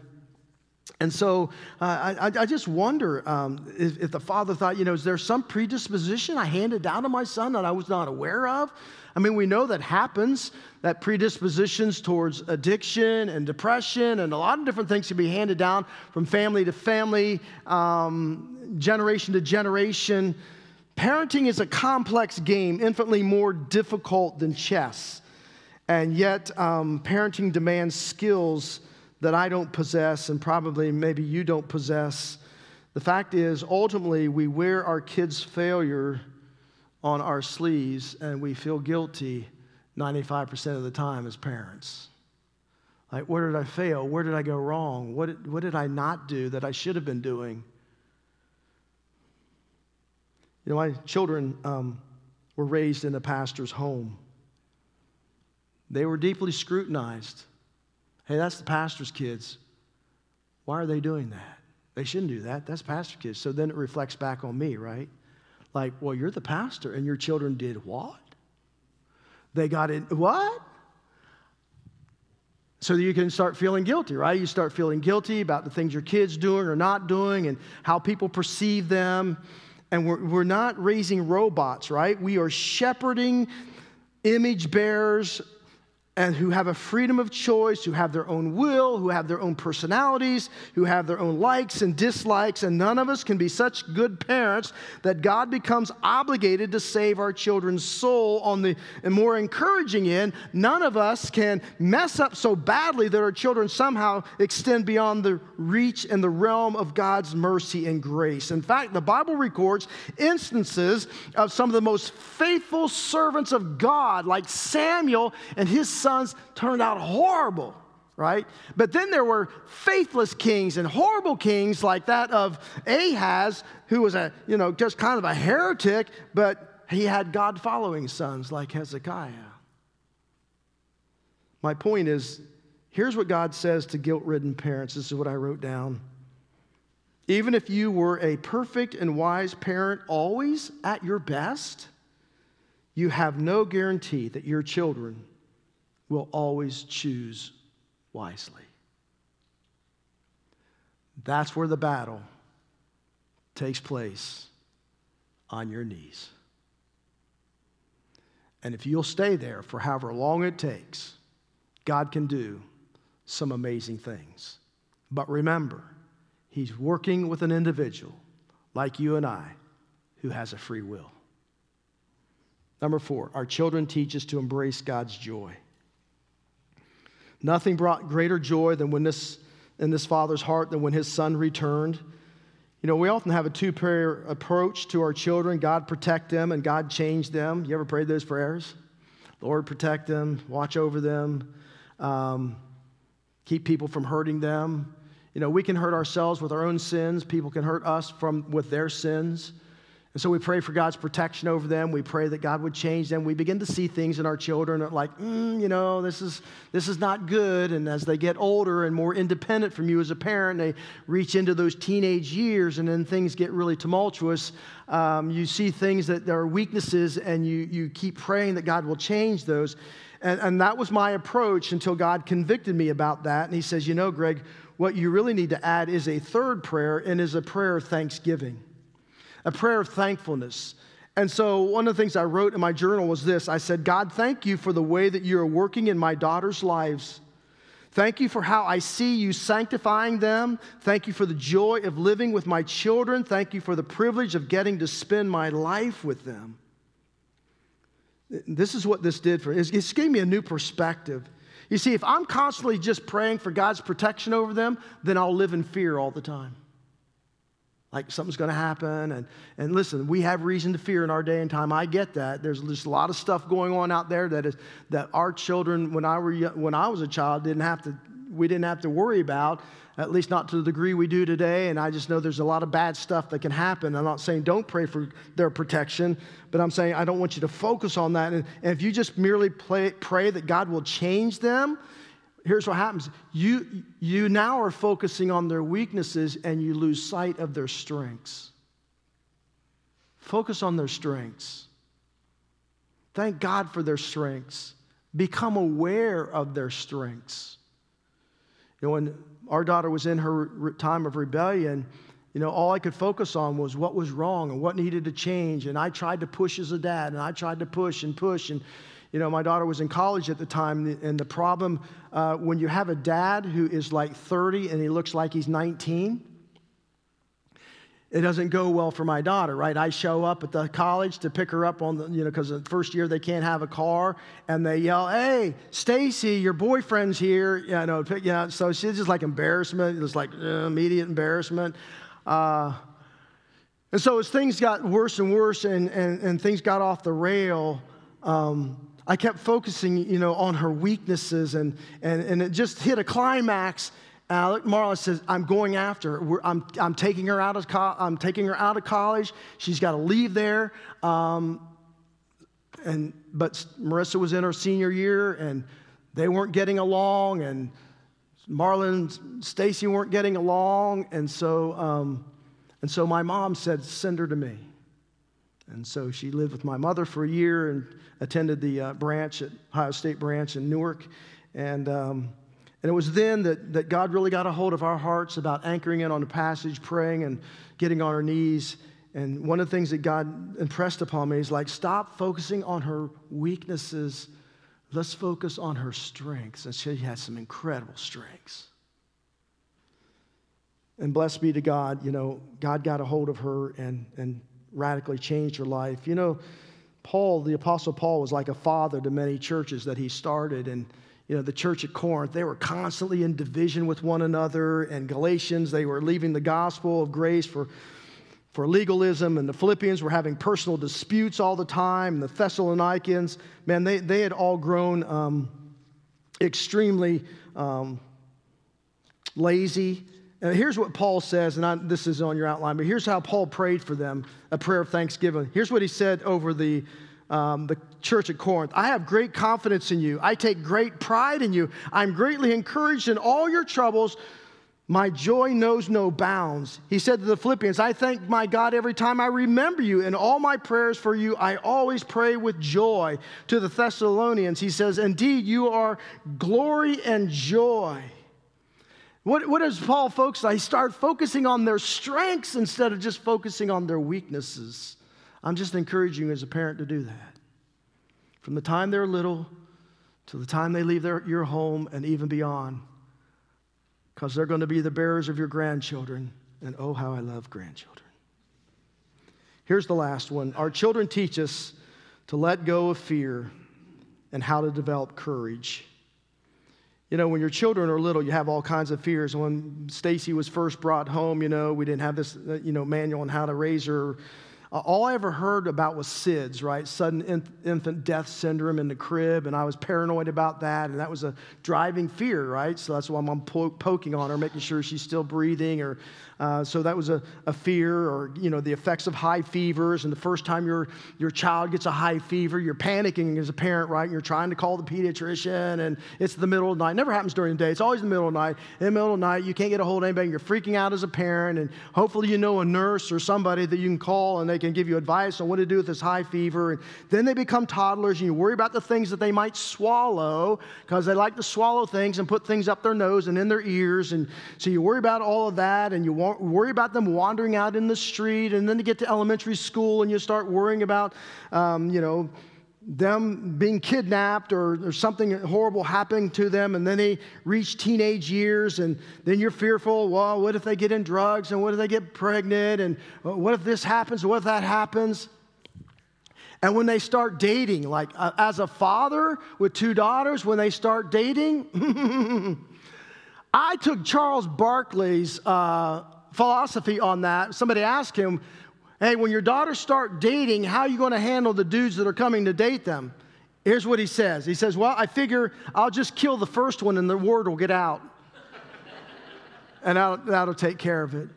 and so uh, I, I, just wonder um, if, if, the father thought, you know, is there some predisposition I handed down to my son that I was not aware of? I mean, we know that happens, that predispositions towards addiction and depression and a lot of different things can be handed down from family to family, um, generation to generation. Parenting is a complex game, infinitely more difficult than chess. And yet, um, parenting demands skills that I don't possess and probably maybe you don't possess. The fact is, ultimately, we wear our kids' failure on our sleeves and we feel guilty 95% of the time as parents. Like, where did I fail? Where did I go wrong? What did, what did I not do that I should have been doing? You know, my children um, were raised in a pastor's home. They were deeply scrutinized. Hey, that's the pastor's kids. Why are they doing that? They shouldn't do that. That's pastor kids. So then it reflects back on me, right? Like, well, you're the pastor and your children did what? They got in what? So you can start feeling guilty, right? You start feeling guilty about the things your kids doing or not doing and how people perceive them. And we're, we're not raising robots, right? We are shepherding image bearers and who have a freedom of choice, who have their own will, who have their own personalities, who have their own likes and dislikes, and none of us can be such good parents that God becomes obligated to save our children's soul. On the more encouraging end, none of us can mess up so badly that our children somehow extend beyond the reach and the realm of God's mercy and grace. In fact, the Bible records instances of some of the most faithful servants of God, like Samuel and his sons turned out horrible, right? But then there were faithless kings and horrible kings like that of Ahaz, who was a, you know, just kind of a heretic, but he had God following sons like Hezekiah. My point is here's what God says to guilt ridden parents. This is what I wrote down. Even if you were a perfect and wise parent, always at your best, you have no guarantee that your children will always choose wisely. That's where the battle takes place on your knees. And if you'll stay there for however long it takes, God can do some amazing things. But remember, He's working with an individual like you and I who has a free will. Number four, our children teach us to embrace God's joy. Nothing brought greater joy than when this in this father's heart than when his son returned. You know, we often have a two prayer approach to our children God protect them and God change them. You ever prayed those prayers? Lord, protect them, watch over them, um, keep people from hurting them. You know, we can hurt ourselves with our own sins, people can hurt us from, with their sins. And so we pray for God's protection over them. We pray that God would change them. We begin to see things in our children that like, mm, you know, this is, this is not good. And as they get older and more independent from you as a parent, they reach into those teenage years and then things get really tumultuous. Um, you see things that there are weaknesses and you, you keep praying that God will change those. And, and that was my approach until God convicted me about that. And He says, you know, Greg, what you really need to add is a third prayer and is a prayer of thanksgiving a prayer of thankfulness. And so, one of the things I wrote in my journal was this I said, God, thank you for the way that you are working in my daughter's lives. Thank you for how I see you sanctifying them. Thank you for the joy of living with my children. Thank you for the privilege of getting to spend my life with them. This is what this did for me. It gave me a new perspective. You see, if I'm constantly just praying for God's protection over them, then I'll live in fear all the time like something's going to happen. And, and listen, we have reason to fear in our day and time. I get that. There's just a lot of stuff going on out there that, is, that our children, when I, were, when I was a child, didn't have to, we didn't have to worry about, at least not to the degree we do today. And I just know there's a lot of bad stuff that can happen. I'm not saying don't pray for their protection, but I'm saying I don't want you to focus on that. And, and if you just merely play, pray that God will change them, here's what happens you, you now are focusing on their weaknesses and you lose sight of their strengths. Focus on their strengths. Thank God for their strengths. Become aware of their strengths. You know, when our daughter was in her time of rebellion, you know, all I could focus on was what was wrong and what needed to change. And I tried to push as a dad, and I tried to push and push. And you know, my daughter was in college at the time, and the problem uh, when you have a dad who is like 30 and he looks like he's 19, it doesn't go well for my daughter, right? I show up at the college to pick her up on the, you know, because the first year they can't have a car, and they yell, "Hey, Stacy, your boyfriend's here!" You know, you know, so she's just like embarrassment. It was like uh, immediate embarrassment. Uh, and so as things got worse and worse, and and, and things got off the rail. Um, I kept focusing, you know, on her weaknesses, and, and, and it just hit a climax. Alec Marla says, "I'm going after her. I'm, I'm taking her out of co- I'm taking her out of college. She's got to leave there." Um, and but Marissa was in her senior year, and they weren't getting along, and Marlon and Stacy weren't getting along, and so um, and so my mom said, "Send her to me." And so she lived with my mother for a year and attended the uh, branch at Ohio State branch in Newark. And, um, and it was then that, that God really got a hold of our hearts about anchoring in on the passage, praying and getting on our knees. And one of the things that God impressed upon me is like, stop focusing on her weaknesses. Let's focus on her strengths. And she has some incredible strengths. And blessed be to God, you know, God got a hold of her and, and radically changed her life. You know, Paul, the Apostle Paul, was like a father to many churches that he started. And, you know, the church at Corinth, they were constantly in division with one another. And Galatians, they were leaving the gospel of grace for, for legalism. And the Philippians were having personal disputes all the time. And the Thessalonians, man, they, they had all grown um, extremely um, lazy and here's what Paul says, and I, this is on your outline, but here's how Paul prayed for them a prayer of thanksgiving. Here's what he said over the, um, the church at Corinth I have great confidence in you. I take great pride in you. I'm greatly encouraged in all your troubles. My joy knows no bounds. He said to the Philippians, I thank my God every time I remember you. In all my prayers for you, I always pray with joy. To the Thessalonians, he says, Indeed, you are glory and joy what, what does Paul focus on? He started focusing on their strengths instead of just focusing on their weaknesses. I'm just encouraging you as a parent to do that. From the time they're little to the time they leave their, your home and even beyond, because they're going to be the bearers of your grandchildren. And oh, how I love grandchildren. Here's the last one our children teach us to let go of fear and how to develop courage. You know, when your children are little, you have all kinds of fears. When Stacy was first brought home, you know, we didn't have this, uh, you know, manual on how to raise her. uh, all I ever heard about was SIDS, right? Sudden in- infant death syndrome in the crib, and I was paranoid about that, and that was a driving fear, right? So that's why I'm po- poking on her, making sure she's still breathing, or uh, so that was a, a fear, or you know, the effects of high fevers. And the first time your your child gets a high fever, you're panicking as a parent, right? You're trying to call the pediatrician, and it's the middle of the night. Never happens during the day. It's always the middle of the night. In the middle of the night, you can't get a hold of anybody. You're freaking out as a parent, and hopefully you know a nurse or somebody that you can call, and they can give you advice on what to do with this high fever. And then they become toddlers, and you worry about the things that they might swallow because they like to swallow things and put things up their nose and in their ears, and so you worry about all of that, and you won't worry about them wandering out in the street, and then you get to elementary school and you start worrying about, um, you know, them being kidnapped or, or something horrible happening to them, and then they reach teenage years, and then you're fearful. Well, what if they get in drugs, and what if they get pregnant, and what if this happens, what if that happens? And when they start dating, like uh, as a father with two daughters, when they start dating, I took Charles Barkley's uh, philosophy on that. Somebody asked him, Hey, when your daughters start dating, how are you going to handle the dudes that are coming to date them? Here's what he says He says, Well, I figure I'll just kill the first one and the word will get out. and that'll, that'll take care of it.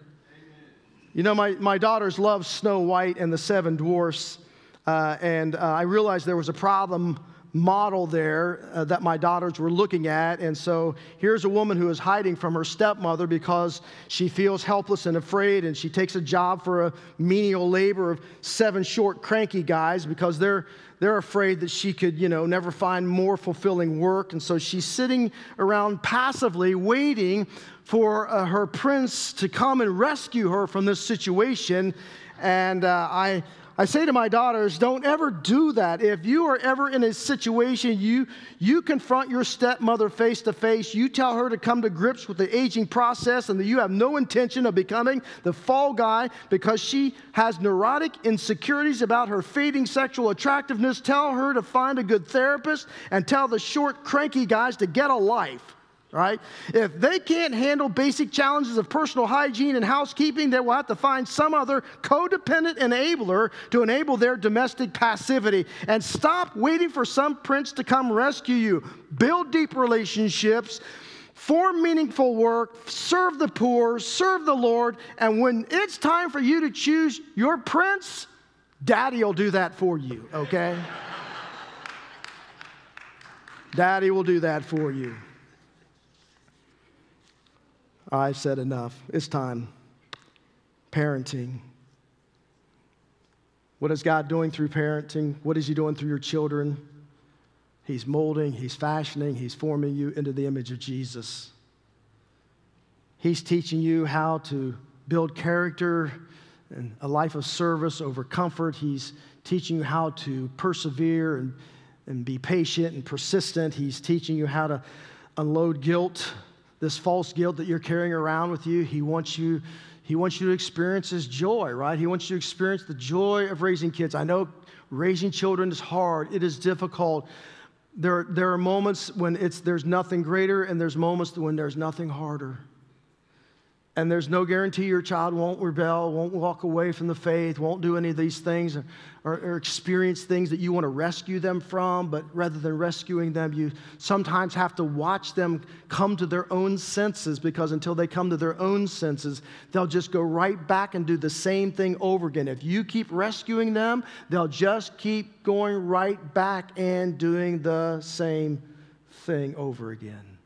You know, my, my daughters love Snow White and the Seven Dwarfs. Uh, and uh, I realized there was a problem model there uh, that my daughters were looking at. And so here's a woman who is hiding from her stepmother because she feels helpless and afraid, and she takes a job for a menial labor of seven short, cranky guys because they're they're afraid that she could, you know, never find more fulfilling work. And so she's sitting around passively waiting for uh, her prince to come and rescue her from this situation. And uh, I, I say to my daughters, don't ever do that. If you are ever in a situation, you, you confront your stepmother face to face, you tell her to come to grips with the aging process and that you have no intention of becoming the fall guy because she has neurotic insecurities about her fading sexual attractiveness. Tell her to find a good therapist and tell the short, cranky guys to get a life right? If they can't handle basic challenges of personal hygiene and housekeeping, they will have to find some other codependent enabler to enable their domestic passivity. And stop waiting for some prince to come rescue you. Build deep relationships. Form meaningful work, serve the poor, serve the Lord, and when it's time for you to choose your prince, daddy will do that for you, okay? daddy will do that for you. I've said enough. It's time. Parenting. What is God doing through parenting? What is He doing through your children? He's molding, He's fashioning, He's forming you into the image of Jesus. He's teaching you how to build character and a life of service over comfort. He's teaching you how to persevere and, and be patient and persistent. He's teaching you how to unload guilt this false guilt that you're carrying around with you. He wants you, he wants you to experience his joy, right? He wants you to experience the joy of raising kids. I know raising children is hard, it is difficult. There, there are moments when it's, there's nothing greater, and there's moments when there's nothing harder. And there's no guarantee your child won't rebel, won't walk away from the faith, won't do any of these things, or, or, experience things that you want to rescue them from. But rather than rescuing them, you sometimes have to watch them come to their own senses because until they come to their own senses, they'll just go right back and do the same thing over again. If you keep rescuing them, they'll just keep going right back and doing the same thing over again.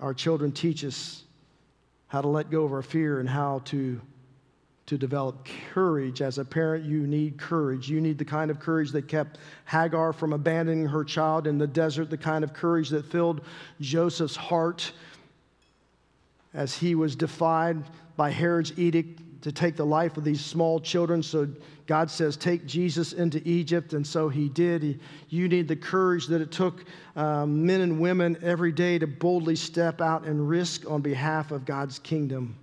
Our children teach us how to let go of our fear and how to, to develop courage. As a parent, you need courage. You need the kind of courage that kept Hagar from abandoning her child in the desert, the kind of courage that filled Joseph's heart as he was defied by Herod's edict to take the life of these small children. So God says, Take Jesus into Egypt. And so he did. He, you need the courage that it took um, men and women every day to boldly step out and risk on behalf of God's kingdom.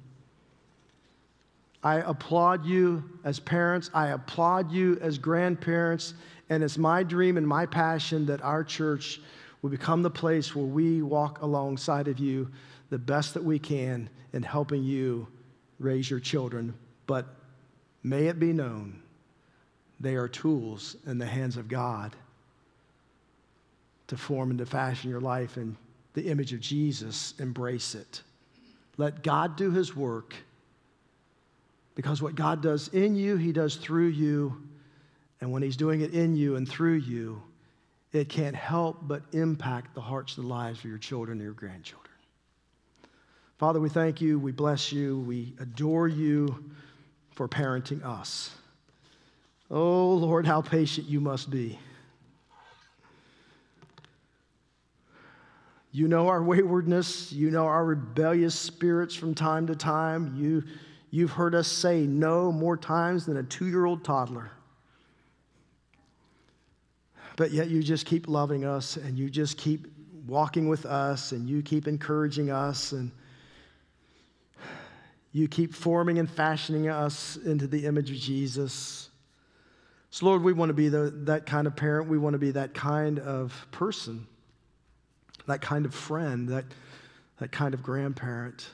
I applaud you as parents. I applaud you as grandparents. And it's my dream and my passion that our church will become the place where we walk alongside of you the best that we can in helping you raise your children. But may it be known they are tools in the hands of God to form and to fashion your life in the image of Jesus. Embrace it. Let God do his work because what God does in you, he does through you. And when he's doing it in you and through you, it can't help but impact the hearts and lives of your children and your grandchildren. Father, we thank you, we bless you, we adore you for parenting us. Oh, Lord, how patient you must be. You know our waywardness. You know our rebellious spirits from time to time. You, you've heard us say no more times than a two year old toddler. But yet you just keep loving us and you just keep walking with us and you keep encouraging us and you keep forming and fashioning us into the image of Jesus. So, Lord, we want to be the, that kind of parent. We want to be that kind of person, that kind of friend, that, that kind of grandparent.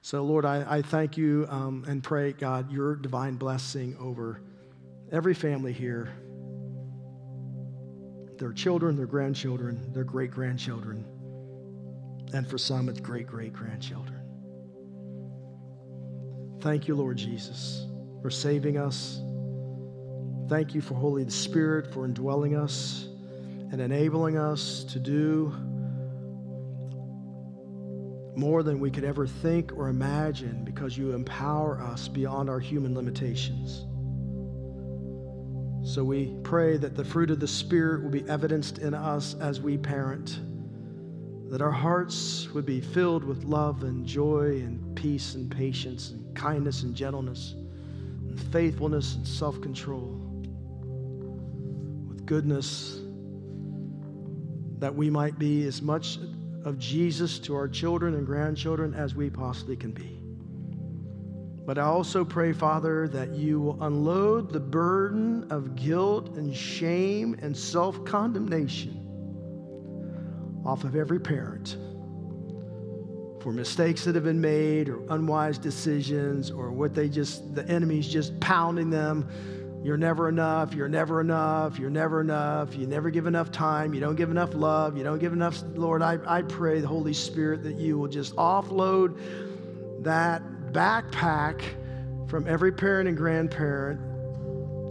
So, Lord, I, I thank you um, and pray, God, your divine blessing over every family here their children, their grandchildren, their great grandchildren, and for some, it's great great grandchildren. Thank you, Lord Jesus, for saving us. Thank you for Holy Spirit for indwelling us and enabling us to do more than we could ever think or imagine because you empower us beyond our human limitations. So we pray that the fruit of the Spirit will be evidenced in us as we parent, that our hearts would be filled with love and joy and peace and patience and kindness and gentleness and faithfulness and self control, with goodness, that we might be as much of Jesus to our children and grandchildren as we possibly can be. But I also pray, Father, that you will unload the burden of guilt and shame and self condemnation off of every parent for mistakes that have been made or unwise decisions or what they just, the enemy's just pounding them. You're never enough. You're never enough. You're never enough. You never give enough time. You don't give enough love. You don't give enough. Lord, I, I pray, the Holy Spirit, that you will just offload that backpack from every parent and grandparent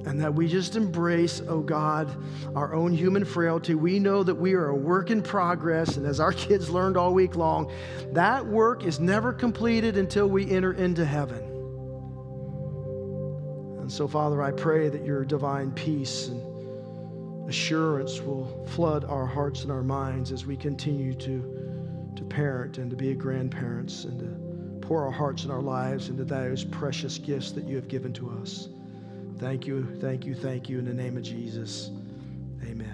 and that we just embrace, oh God, our own human frailty. We know that we are a work in progress, and as our kids learned all week long, that work is never completed until we enter into heaven. And so, Father, I pray that your divine peace and assurance will flood our hearts and our minds as we continue to, to parent and to be grandparents and to pour our hearts and our lives into those precious gifts that you have given to us. Thank you, thank you, thank you in the name of Jesus. Amen.